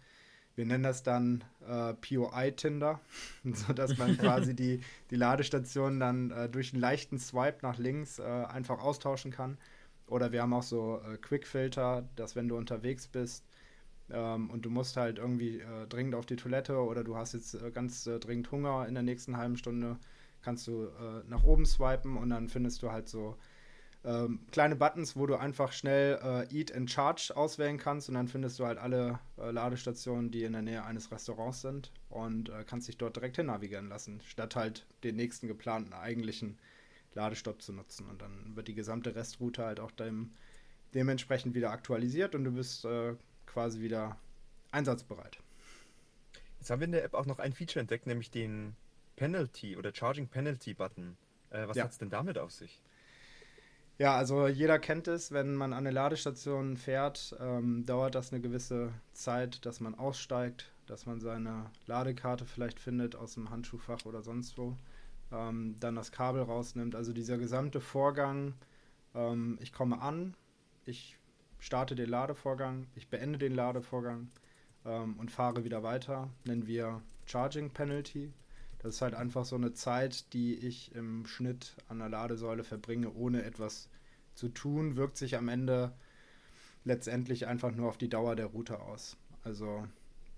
Wir nennen das dann äh, POI-Tinder, sodass man quasi die, die Ladestation dann äh, durch einen leichten Swipe nach links äh, einfach austauschen kann. Oder wir haben auch so äh, Quick-Filter, dass wenn du unterwegs bist, ähm, und du musst halt irgendwie äh, dringend auf die Toilette oder du hast jetzt äh, ganz äh, dringend Hunger in der nächsten halben Stunde, kannst du äh, nach oben swipen und dann findest du halt so ähm, kleine Buttons, wo du einfach schnell äh, Eat and Charge auswählen kannst und dann findest du halt alle äh, Ladestationen, die in der Nähe eines Restaurants sind und äh, kannst dich dort direkt hin navigieren lassen, statt halt den nächsten geplanten eigentlichen Ladestopp zu nutzen. Und dann wird die gesamte Restroute halt auch dem, dementsprechend wieder aktualisiert und du bist äh, quasi wieder einsatzbereit. Jetzt haben wir in der App auch noch ein Feature entdeckt, nämlich den Penalty oder Charging Penalty Button. Äh, was ja. hat es denn damit auf sich? Ja, also jeder kennt es, wenn man an eine Ladestation fährt, ähm, dauert das eine gewisse Zeit, dass man aussteigt, dass man seine Ladekarte vielleicht findet aus dem Handschuhfach oder sonst wo, ähm, dann das Kabel rausnimmt. Also dieser gesamte Vorgang, ähm, ich komme an, ich starte den Ladevorgang, ich beende den Ladevorgang ähm, und fahre wieder weiter, nennen wir Charging Penalty. Das ist halt einfach so eine Zeit, die ich im Schnitt an der Ladesäule verbringe, ohne etwas zu tun, wirkt sich am Ende letztendlich einfach nur auf die Dauer der Route aus. Also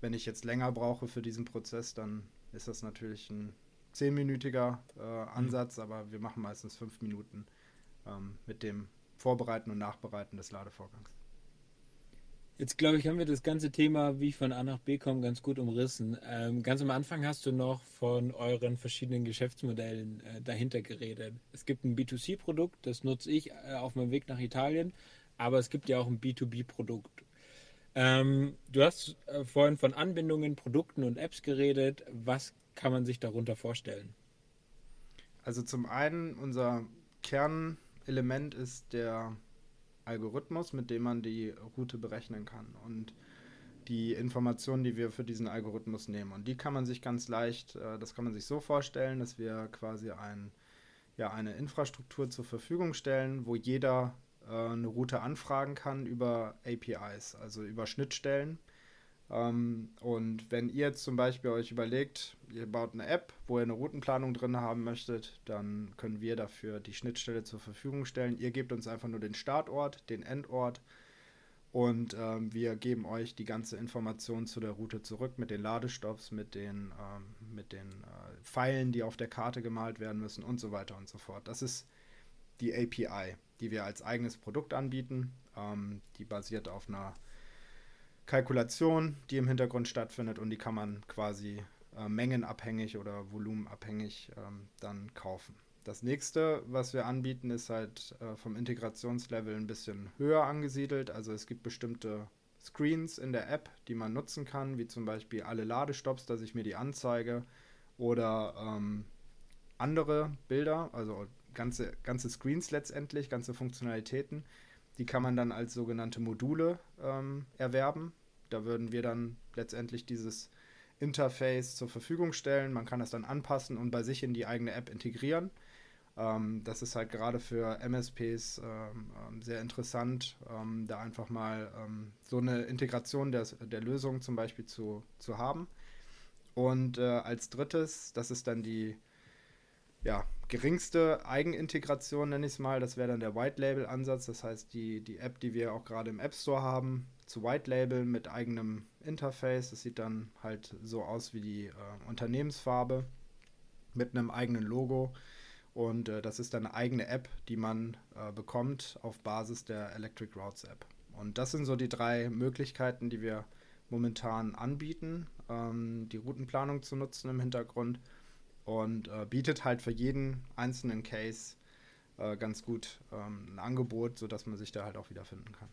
wenn ich jetzt länger brauche für diesen Prozess, dann ist das natürlich ein zehnminütiger äh, Ansatz, mhm. aber wir machen meistens fünf Minuten ähm, mit dem Vorbereiten und Nachbereiten des Ladevorgangs. Jetzt glaube ich, haben wir das ganze Thema, wie ich von A nach B komme, ganz gut umrissen. Ähm, ganz am Anfang hast du noch von euren verschiedenen Geschäftsmodellen äh, dahinter geredet. Es gibt ein B2C-Produkt, das nutze ich äh, auf meinem Weg nach Italien, aber es gibt ja auch ein B2B-Produkt. Ähm, du hast äh, vorhin von Anbindungen, Produkten und Apps geredet. Was kann man sich darunter vorstellen? Also zum einen, unser Kernelement ist der Algorithmus, mit dem man die Route berechnen kann und die Informationen, die wir für diesen Algorithmus nehmen. Und die kann man sich ganz leicht, äh, das kann man sich so vorstellen, dass wir quasi ein, ja, eine Infrastruktur zur Verfügung stellen, wo jeder äh, eine Route anfragen kann über APIs, also über Schnittstellen und wenn ihr zum Beispiel euch überlegt, ihr baut eine App, wo ihr eine Routenplanung drin haben möchtet, dann können wir dafür die Schnittstelle zur Verfügung stellen. Ihr gebt uns einfach nur den Startort, den Endort und ähm, wir geben euch die ganze Information zu der Route zurück mit den Ladestops, mit den, ähm, mit den äh, Pfeilen, die auf der Karte gemalt werden müssen und so weiter und so fort. Das ist die API, die wir als eigenes Produkt anbieten. Ähm, die basiert auf einer Kalkulation, die im Hintergrund stattfindet und die kann man quasi äh, mengenabhängig oder volumenabhängig ähm, dann kaufen. Das nächste, was wir anbieten, ist halt äh, vom Integrationslevel ein bisschen höher angesiedelt. Also es gibt bestimmte Screens in der App, die man nutzen kann, wie zum Beispiel alle Ladestops, dass ich mir die anzeige oder ähm, andere Bilder, also ganze, ganze Screens letztendlich, ganze Funktionalitäten. Die kann man dann als sogenannte Module ähm, erwerben. Da würden wir dann letztendlich dieses Interface zur Verfügung stellen. Man kann das dann anpassen und bei sich in die eigene App integrieren. Ähm, das ist halt gerade für MSPs ähm, ähm, sehr interessant, ähm, da einfach mal ähm, so eine Integration der, der Lösung zum Beispiel zu, zu haben. Und äh, als drittes, das ist dann die ja, geringste Eigenintegration, nenne ich es mal. Das wäre dann der White Label Ansatz. Das heißt, die, die App, die wir auch gerade im App Store haben, zu White Label mit eigenem Interface. Das sieht dann halt so aus wie die äh, Unternehmensfarbe mit einem eigenen Logo. Und äh, das ist dann eine eigene App, die man äh, bekommt auf Basis der Electric Routes App. Und das sind so die drei Möglichkeiten, die wir momentan anbieten, ähm, die Routenplanung zu nutzen im Hintergrund und äh, bietet halt für jeden einzelnen Case äh, ganz gut ähm, ein Angebot, sodass man sich da halt auch wiederfinden kann.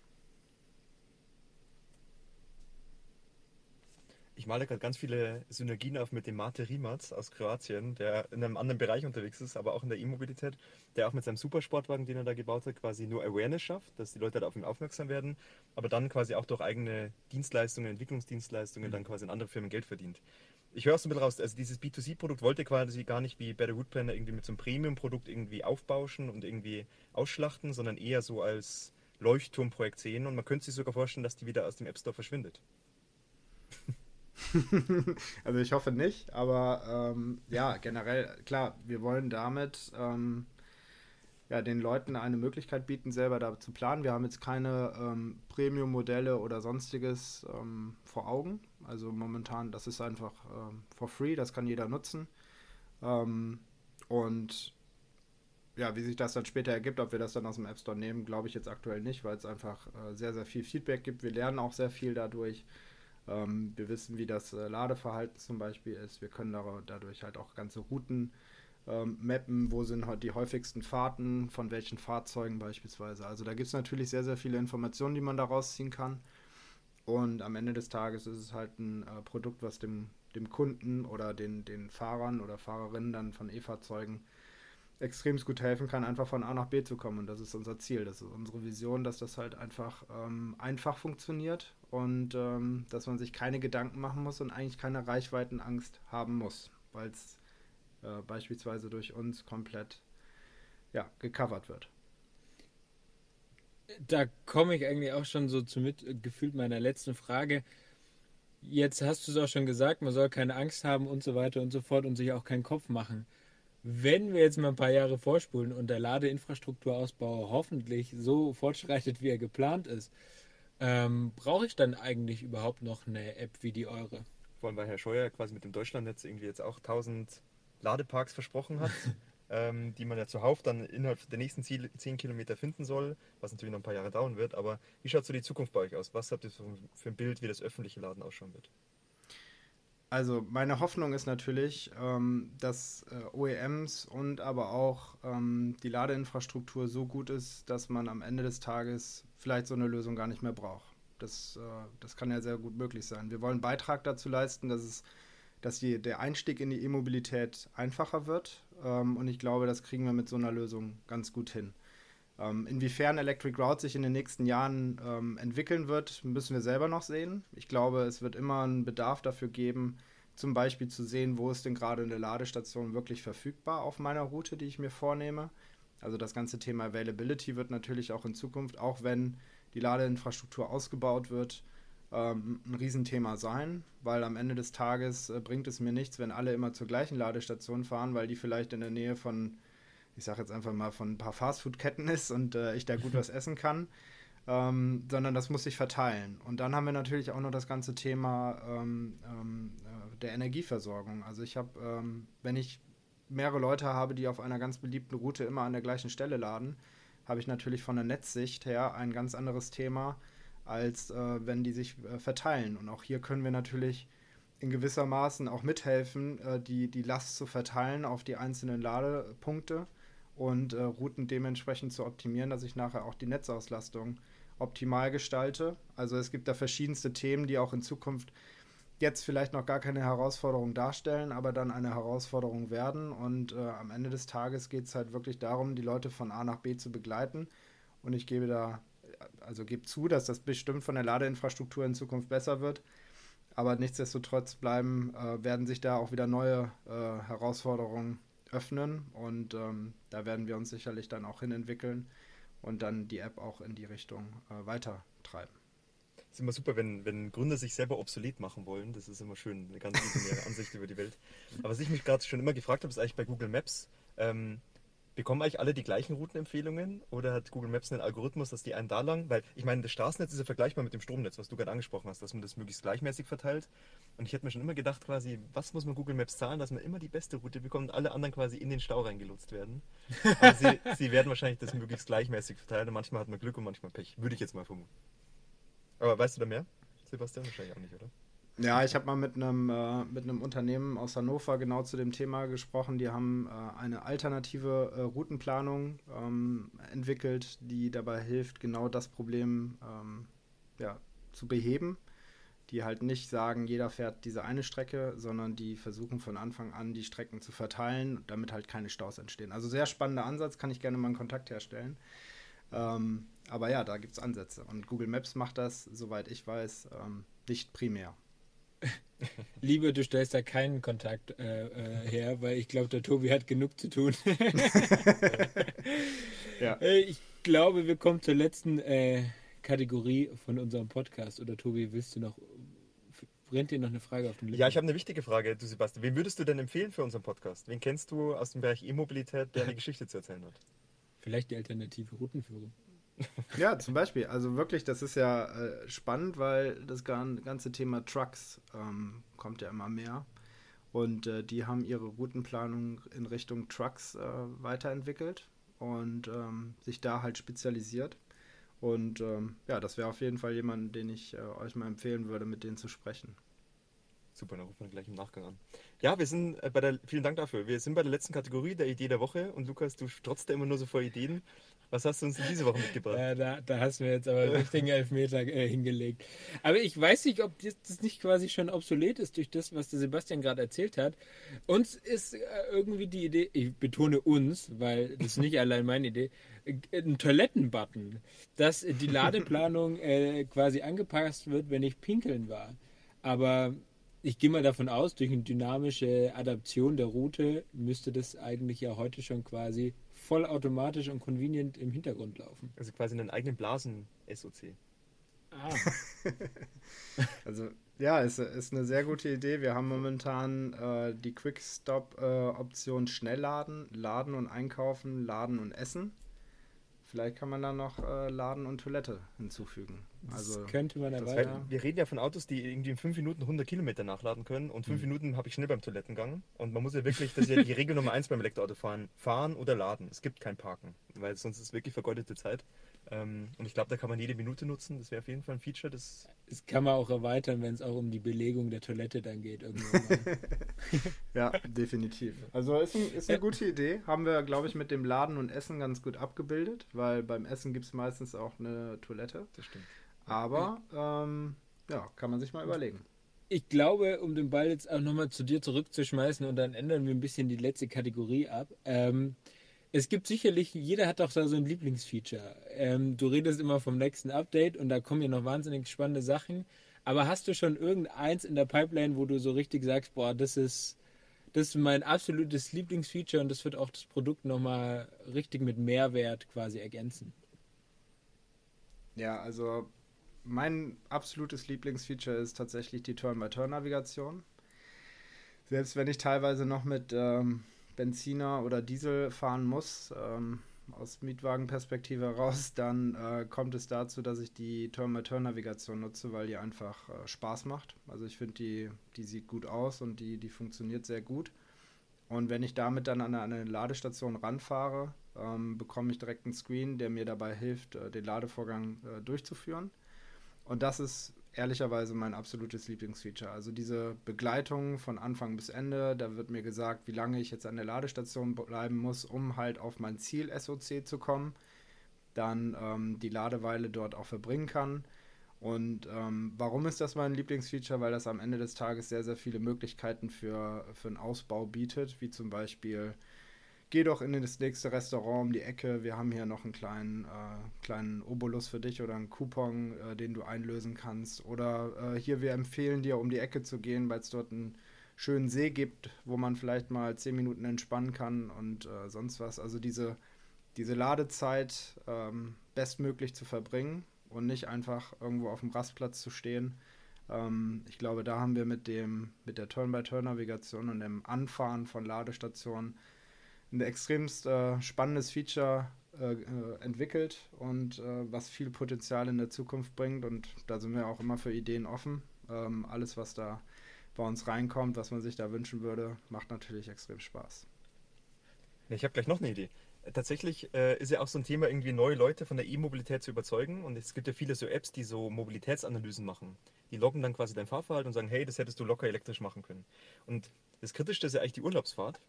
Ich male gerade ganz viele Synergien auf mit dem Mate Rimac aus Kroatien, der in einem anderen Bereich unterwegs ist, aber auch in der E-Mobilität, der auch mit seinem Supersportwagen, den er da gebaut hat, quasi nur Awareness schafft, dass die Leute halt auf ihn aufmerksam werden, aber dann quasi auch durch eigene Dienstleistungen, Entwicklungsdienstleistungen dann quasi in andere Firmen Geld verdient. Ich höre es ein bisschen raus, also dieses B2C-Produkt wollte quasi gar nicht wie Better Wood Planner irgendwie mit so einem Premium-Produkt irgendwie aufbauschen und irgendwie ausschlachten, sondern eher so als Leuchtturmprojekt sehen und man könnte sich sogar vorstellen, dass die wieder aus dem App Store verschwindet. also ich hoffe nicht, aber ähm, ja, generell, klar, wir wollen damit ähm, ja, den Leuten eine Möglichkeit bieten, selber da zu planen. Wir haben jetzt keine ähm, Premium-Modelle oder sonstiges ähm, vor Augen. Also momentan, das ist einfach ähm, for free, das kann jeder nutzen. Ähm, und ja, wie sich das dann später ergibt, ob wir das dann aus dem App Store nehmen, glaube ich jetzt aktuell nicht, weil es einfach äh, sehr, sehr viel Feedback gibt. Wir lernen auch sehr viel dadurch. Ähm, wir wissen, wie das äh, Ladeverhalten zum Beispiel ist. Wir können dadurch halt auch ganze Routen ähm, mappen, wo sind halt die häufigsten Fahrten, von welchen Fahrzeugen beispielsweise. Also da gibt es natürlich sehr, sehr viele Informationen, die man daraus ziehen kann. Und am Ende des Tages ist es halt ein äh, Produkt, was dem, dem Kunden oder den, den Fahrern oder Fahrerinnen dann von E-Fahrzeugen extrem gut helfen kann, einfach von A nach B zu kommen. Und das ist unser Ziel, das ist unsere Vision, dass das halt einfach ähm, einfach funktioniert und ähm, dass man sich keine Gedanken machen muss und eigentlich keine Reichweitenangst haben muss, weil es äh, beispielsweise durch uns komplett ja, gecovert wird. Da komme ich eigentlich auch schon so zu mit gefühlt meiner letzten Frage. Jetzt hast du es auch schon gesagt, man soll keine Angst haben und so weiter und so fort und sich auch keinen Kopf machen. Wenn wir jetzt mal ein paar Jahre vorspulen und der Ladeinfrastrukturausbau hoffentlich so fortschreitet, wie er geplant ist, ähm, brauche ich dann eigentlich überhaupt noch eine App wie die eure? Vor allem, weil Herr Scheuer quasi mit dem Deutschlandnetz irgendwie jetzt auch 1000 Ladeparks versprochen hat, ähm, die man ja zuhauf dann innerhalb der nächsten 10 Kilometer finden soll, was natürlich noch ein paar Jahre dauern wird. Aber wie schaut so die Zukunft bei euch aus? Was habt ihr für ein Bild, wie das öffentliche Laden ausschauen wird? Also meine Hoffnung ist natürlich, ähm, dass äh, OEMs und aber auch ähm, die Ladeinfrastruktur so gut ist, dass man am Ende des Tages vielleicht so eine Lösung gar nicht mehr braucht. Das, äh, das kann ja sehr gut möglich sein. Wir wollen Beitrag dazu leisten, dass, es, dass die, der Einstieg in die E-Mobilität einfacher wird. Ähm, und ich glaube, das kriegen wir mit so einer Lösung ganz gut hin. Ähm, inwiefern Electric Route sich in den nächsten Jahren ähm, entwickeln wird, müssen wir selber noch sehen. Ich glaube, es wird immer einen Bedarf dafür geben, zum Beispiel zu sehen, wo ist denn gerade eine Ladestation wirklich verfügbar auf meiner Route, die ich mir vornehme. Also das ganze Thema Availability wird natürlich auch in Zukunft, auch wenn die Ladeinfrastruktur ausgebaut wird, ähm, ein Riesenthema sein, weil am Ende des Tages äh, bringt es mir nichts, wenn alle immer zur gleichen Ladestation fahren, weil die vielleicht in der Nähe von ich sage jetzt einfach mal, von ein paar Fastfood-Ketten ist und äh, ich da gut was essen kann, ähm, sondern das muss sich verteilen. Und dann haben wir natürlich auch noch das ganze Thema ähm, ähm, äh, der Energieversorgung. Also ich habe, ähm, wenn ich mehrere Leute habe, die auf einer ganz beliebten Route immer an der gleichen Stelle laden, habe ich natürlich von der Netzsicht her ein ganz anderes Thema, als äh, wenn die sich äh, verteilen. Und auch hier können wir natürlich in gewisser Maßen auch mithelfen, äh, die, die Last zu verteilen auf die einzelnen Ladepunkte und äh, Routen dementsprechend zu optimieren, dass ich nachher auch die Netzauslastung optimal gestalte. Also es gibt da verschiedenste Themen, die auch in Zukunft jetzt vielleicht noch gar keine Herausforderung darstellen, aber dann eine Herausforderung werden. Und äh, am Ende des Tages geht es halt wirklich darum, die Leute von A nach B zu begleiten. Und ich gebe da, also gebe zu, dass das bestimmt von der Ladeinfrastruktur in Zukunft besser wird. Aber nichtsdestotrotz bleiben, äh, werden sich da auch wieder neue äh, Herausforderungen öffnen. Und ähm, da werden wir uns sicherlich dann auch hinentwickeln und dann die App auch in die Richtung äh, weitertreiben ist immer super, wenn, wenn Gründer sich selber obsolet machen wollen. Das ist immer schön, eine ganz visionäre Ansicht über die Welt. Aber was ich mich gerade schon immer gefragt habe, ist eigentlich bei Google Maps, ähm, bekommen eigentlich alle die gleichen Routenempfehlungen oder hat Google Maps einen Algorithmus, dass die einen da lang, weil ich meine, das Straßennetz ist ja vergleichbar mit dem Stromnetz, was du gerade angesprochen hast, dass man das möglichst gleichmäßig verteilt. Und ich hätte mir schon immer gedacht, quasi, was muss man Google Maps zahlen, dass man immer die beste Route bekommt und alle anderen quasi in den Stau reingelotst werden. Aber sie, sie werden wahrscheinlich das möglichst gleichmäßig verteilen und manchmal hat man Glück und manchmal Pech, würde ich jetzt mal vermuten. Aber weißt du da mehr? Sebastian wahrscheinlich auch nicht, oder? Ja, ich habe mal mit einem, äh, mit einem Unternehmen aus Hannover genau zu dem Thema gesprochen. Die haben äh, eine alternative äh, Routenplanung ähm, entwickelt, die dabei hilft, genau das Problem ähm, ja, zu beheben. Die halt nicht sagen, jeder fährt diese eine Strecke, sondern die versuchen von Anfang an die Strecken zu verteilen, damit halt keine Staus entstehen. Also sehr spannender Ansatz, kann ich gerne mal einen Kontakt herstellen. Ähm, aber ja, da gibt es Ansätze. Und Google Maps macht das, soweit ich weiß, ähm, nicht primär. Lieber, du stellst da keinen Kontakt äh, äh, her, weil ich glaube, der Tobi hat genug zu tun. ja. Äh, ich glaube, wir kommen zur letzten äh, Kategorie von unserem Podcast. Oder Tobi, willst du noch, brennt dir noch eine Frage auf den Lippen? Ja, ich habe eine wichtige Frage, du Sebastian. Wen würdest du denn empfehlen für unseren Podcast? Wen kennst du aus dem Bereich E-Mobilität, der eine Geschichte zu erzählen hat? Vielleicht die alternative Routenführung. Ja, zum Beispiel. Also wirklich, das ist ja äh, spannend, weil das ganze Thema Trucks ähm, kommt ja immer mehr. Und äh, die haben ihre Routenplanung in Richtung Trucks äh, weiterentwickelt und ähm, sich da halt spezialisiert. Und ähm, ja, das wäre auf jeden Fall jemand, den ich äh, euch mal empfehlen würde, mit denen zu sprechen. Super, dann rufen wir gleich im Nachgang an. Ja, wir sind äh, bei der, vielen Dank dafür. Wir sind bei der letzten Kategorie, der Idee der Woche. Und Lukas, du trotzt immer nur so vor Ideen. Was hast du uns diese Woche mitgebracht? Ja, da, da hast du mir jetzt aber einen richtigen Elfmeter äh, hingelegt. Aber ich weiß nicht, ob das nicht quasi schon obsolet ist durch das, was der Sebastian gerade erzählt hat. Uns ist äh, irgendwie die Idee, ich betone uns, weil das ist nicht allein meine Idee, äh, ein Toilettenbutton, dass die Ladeplanung äh, quasi angepasst wird, wenn ich pinkeln war. Aber ich gehe mal davon aus, durch eine dynamische Adaption der Route müsste das eigentlich ja heute schon quasi vollautomatisch und convenient im Hintergrund laufen. Also quasi einen eigenen Blasen-SOC. Ah. also ja, ist, ist eine sehr gute Idee. Wir haben momentan äh, die Quick-Stop-Option äh, Schnellladen, Laden und Einkaufen, Laden und Essen. Vielleicht kann man da noch äh, Laden und Toilette hinzufügen. Also, das könnte man erweitern. Wir reden ja von Autos, die irgendwie in 5 Minuten 100 Kilometer nachladen können und 5 mhm. Minuten habe ich schnell beim Toilettengang. Und man muss ja wirklich, das ist ja die Regel Nummer 1 beim Elektroauto fahren, fahren oder laden. Es gibt kein Parken, weil sonst ist es wirklich vergeudete Zeit. Ähm, und ich glaube, da kann man jede Minute nutzen. Das wäre auf jeden Fall ein Feature. Das, das kann man auch erweitern, wenn es auch um die Belegung der Toilette dann geht. ja, definitiv. Also ist, ein, ist eine gute Idee. Haben wir, glaube ich, mit dem Laden und Essen ganz gut abgebildet, weil beim Essen gibt es meistens auch eine Toilette. Das stimmt. Aber ähm, ja, kann man sich mal überlegen. Ich glaube, um den Ball jetzt auch nochmal zu dir zurückzuschmeißen und dann ändern wir ein bisschen die letzte Kategorie ab. Ähm, es gibt sicherlich, jeder hat doch da so ein Lieblingsfeature. Ähm, du redest immer vom nächsten Update und da kommen ja noch wahnsinnig spannende Sachen. Aber hast du schon irgendeins in der Pipeline, wo du so richtig sagst, boah, das ist, das ist mein absolutes Lieblingsfeature und das wird auch das Produkt nochmal richtig mit Mehrwert quasi ergänzen? Ja, also mein absolutes Lieblingsfeature ist tatsächlich die Turn-by-Turn-Navigation. Selbst wenn ich teilweise noch mit ähm, Benziner oder Diesel fahren muss, ähm, aus Mietwagenperspektive heraus, dann äh, kommt es dazu, dass ich die Turn-by-Turn-Navigation nutze, weil die einfach äh, Spaß macht. Also ich finde, die, die sieht gut aus und die, die funktioniert sehr gut. Und wenn ich damit dann an eine, Ladestation ranfahre, ähm, bekomme ich direkt einen Screen, der mir dabei hilft, äh, den Ladevorgang äh, durchzuführen. Und das ist ehrlicherweise mein absolutes Lieblingsfeature. Also diese Begleitung von Anfang bis Ende, da wird mir gesagt, wie lange ich jetzt an der Ladestation bleiben muss, um halt auf mein Ziel SOC zu kommen. Dann ähm, die Ladeweile dort auch verbringen kann. Und ähm, warum ist das mein Lieblingsfeature? Weil das am Ende des Tages sehr, sehr viele Möglichkeiten für, für einen Ausbau bietet, wie zum Beispiel geh doch in das nächste Restaurant um die Ecke. Wir haben hier noch einen kleinen, äh, kleinen Obolus für dich oder einen Coupon, äh, den du einlösen kannst. Oder äh, hier, wir empfehlen dir, um die Ecke zu gehen, weil es dort einen schönen See gibt, wo man vielleicht mal zehn Minuten entspannen kann und äh, sonst was. Also diese, diese Ladezeit ähm, bestmöglich zu verbringen und nicht einfach irgendwo auf dem Rastplatz zu stehen. Ähm, ich glaube, da haben wir mit dem, mit der Turn-by-Turn-Navigation und dem Anfahren von Ladestationen ein extremst äh, spannendes Feature äh, äh, entwickelt und äh, was viel Potenzial in der Zukunft bringt. Und da sind wir auch immer für Ideen offen. Ähm, alles, was da bei uns reinkommt, was man sich da wünschen würde, macht natürlich extrem Spaß. Ich habe gleich noch eine Idee. Tatsächlich äh, ist ja auch so ein Thema, irgendwie neue Leute von der E-Mobilität zu überzeugen. Und es gibt ja viele so Apps, die so Mobilitätsanalysen machen. Die loggen dann quasi dein Fahrverhalten und sagen, hey, das hättest du locker elektrisch machen können. Und das Kritischste ist ja eigentlich die Urlaubsfahrt.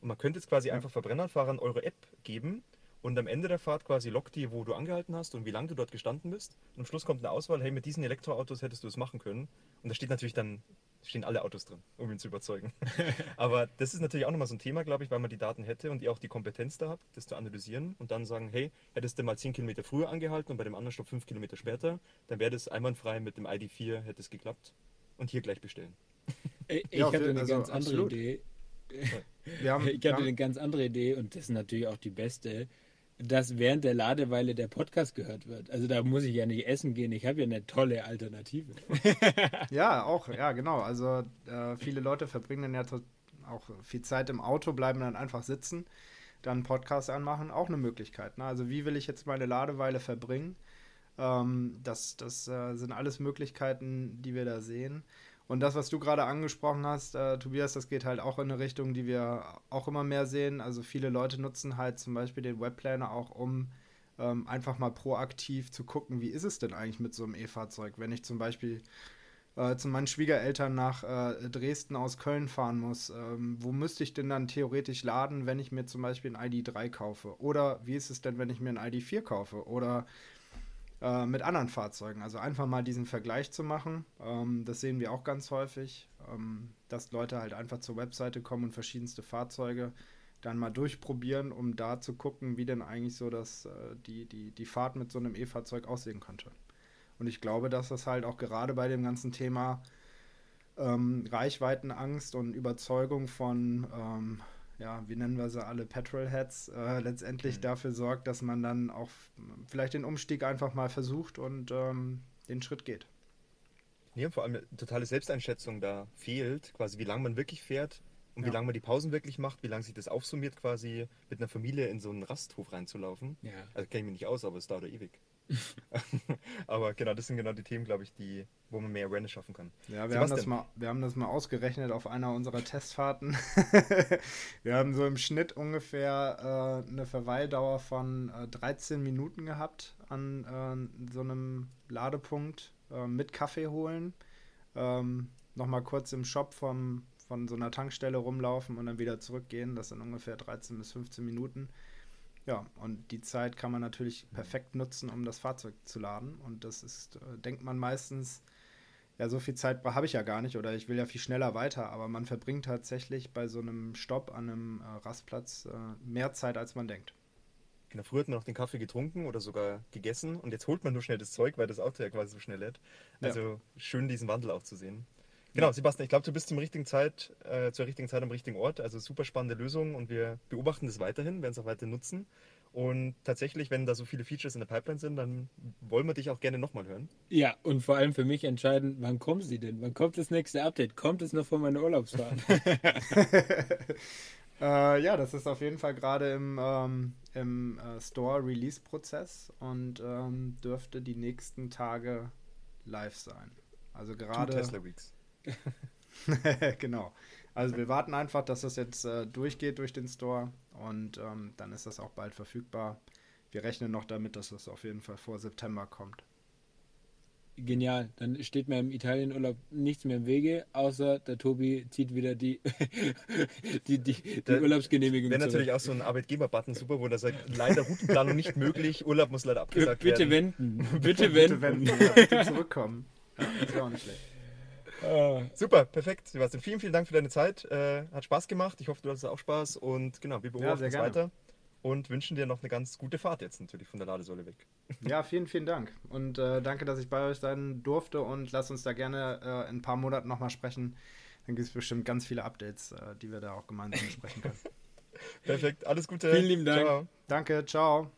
Und man könnte jetzt quasi einfach Verbrennerfahrern eure App geben und am Ende der Fahrt quasi lockt die, wo du angehalten hast und wie lange du dort gestanden bist. Und am Schluss kommt eine Auswahl, hey, mit diesen Elektroautos hättest du es machen können. Und da steht natürlich dann, stehen alle Autos drin, um ihn zu überzeugen. Aber das ist natürlich auch nochmal so ein Thema, glaube ich, weil man die Daten hätte und ihr auch die Kompetenz da habt, das zu analysieren und dann sagen, hey, hättest du mal 10 Kilometer früher angehalten und bei dem anderen Stopp 5 Kilometer später, dann wäre das einwandfrei mit dem ID4, hätte es geklappt. Und hier gleich bestellen. Ich, ich ja, hatte eine also ganz andere absolut. Idee. Haben, ich hatte eine ganz andere Idee und das ist natürlich auch die beste, dass während der Ladeweile der Podcast gehört wird. Also da muss ich ja nicht essen gehen, ich habe ja eine tolle Alternative. ja, auch, ja, genau. Also äh, viele Leute verbringen dann ja auch viel Zeit im Auto, bleiben dann einfach sitzen, dann Podcast anmachen, auch eine Möglichkeit. Ne? Also wie will ich jetzt meine Ladeweile verbringen? Ähm, das das äh, sind alles Möglichkeiten, die wir da sehen. Und das, was du gerade angesprochen hast, äh, Tobias, das geht halt auch in eine Richtung, die wir auch immer mehr sehen. Also viele Leute nutzen halt zum Beispiel den Webplaner auch, um ähm, einfach mal proaktiv zu gucken, wie ist es denn eigentlich mit so einem E-Fahrzeug, wenn ich zum Beispiel äh, zu meinen Schwiegereltern nach äh, Dresden aus Köln fahren muss. Ähm, wo müsste ich denn dann theoretisch laden, wenn ich mir zum Beispiel ein ID3 kaufe? Oder wie ist es denn, wenn ich mir ein ID4 kaufe? Oder äh, mit anderen Fahrzeugen. Also einfach mal diesen Vergleich zu machen. Ähm, das sehen wir auch ganz häufig, ähm, dass Leute halt einfach zur Webseite kommen und verschiedenste Fahrzeuge dann mal durchprobieren, um da zu gucken, wie denn eigentlich so das, äh, die, die, die Fahrt mit so einem E-Fahrzeug aussehen könnte. Und ich glaube, dass das halt auch gerade bei dem ganzen Thema ähm, Reichweitenangst und Überzeugung von ähm, ja, wie nennen wir sie alle, Petrolheads, äh, letztendlich mhm. dafür sorgt, dass man dann auch vielleicht den Umstieg einfach mal versucht und ähm, den Schritt geht. Ja, vor allem eine totale Selbsteinschätzung da fehlt, quasi wie lange man wirklich fährt und ja. wie lange man die Pausen wirklich macht, wie lange sich das aufsummiert, quasi mit einer Familie in so einen Rasthof reinzulaufen. Ja. Also kenne ich mich nicht aus, aber es dauert ewig. Aber genau, das sind genau die Themen, glaube ich, die, wo man mehr Awareness schaffen kann. Ja, wir haben, das mal, wir haben das mal ausgerechnet auf einer unserer Testfahrten. wir haben so im Schnitt ungefähr äh, eine Verweildauer von äh, 13 Minuten gehabt an äh, so einem Ladepunkt äh, mit Kaffee holen. Ähm, Nochmal kurz im Shop vom, von so einer Tankstelle rumlaufen und dann wieder zurückgehen. Das sind ungefähr 13 bis 15 Minuten. Ja, und die Zeit kann man natürlich perfekt nutzen, um das Fahrzeug zu laden. Und das ist, äh, denkt man meistens, ja, so viel Zeit habe ich ja gar nicht oder ich will ja viel schneller weiter, aber man verbringt tatsächlich bei so einem Stopp an einem äh, Rastplatz äh, mehr Zeit, als man denkt. Genau, früher hat man noch den Kaffee getrunken oder sogar gegessen und jetzt holt man nur schnell das Zeug, weil das Auto ja quasi so schnell lädt. Also ja. schön diesen Wandel auch zu sehen. Genau, Sebastian, ich glaube, du bist zum richtigen Zeit, äh, zur richtigen Zeit am richtigen Ort. Also super spannende Lösung und wir beobachten das weiterhin, werden es auch weiter nutzen. Und tatsächlich, wenn da so viele Features in der Pipeline sind, dann wollen wir dich auch gerne nochmal hören. Ja, und vor allem für mich entscheiden, wann kommen sie denn? Wann kommt das nächste Update? Kommt es noch von meiner Urlaubsfahrt? äh, ja, das ist auf jeden Fall gerade im, ähm, im äh, Store-Release-Prozess und ähm, dürfte die nächsten Tage live sein. Also gerade. Tesla Weeks. genau. Also wir warten einfach, dass das jetzt äh, durchgeht durch den Store und ähm, dann ist das auch bald verfügbar. Wir rechnen noch damit, dass das auf jeden Fall vor September kommt. genial. Dann steht mir im Italienurlaub nichts mehr im Wege, außer der Tobi zieht wieder die, die, die, die Der- Urlaubsgenehmigung Wäre natürlich auch so ein Arbeitgeber-Button super, wo der sagt, leider Routenplanung nicht möglich, Urlaub muss leider abgesagt Bitte werden. wenden. Bitte Bitte wenden. wenden, ja, bitte zurückkommen. Ja, das wäre auch nicht schlecht. Ah, Super, perfekt. Sebastian, vielen, vielen Dank für deine Zeit. Äh, hat Spaß gemacht. Ich hoffe, du hattest auch Spaß. Und genau, wir beobachten sehr es weiter und wünschen dir noch eine ganz gute Fahrt jetzt natürlich von der Ladesäule weg. Ja, vielen, vielen Dank. Und äh, danke, dass ich bei euch sein durfte und lasst uns da gerne äh, in ein paar Monaten nochmal sprechen. Dann gibt es bestimmt ganz viele Updates, äh, die wir da auch gemeinsam besprechen können. Perfekt, alles Gute. Vielen lieben Dank. Ciao. Danke, ciao.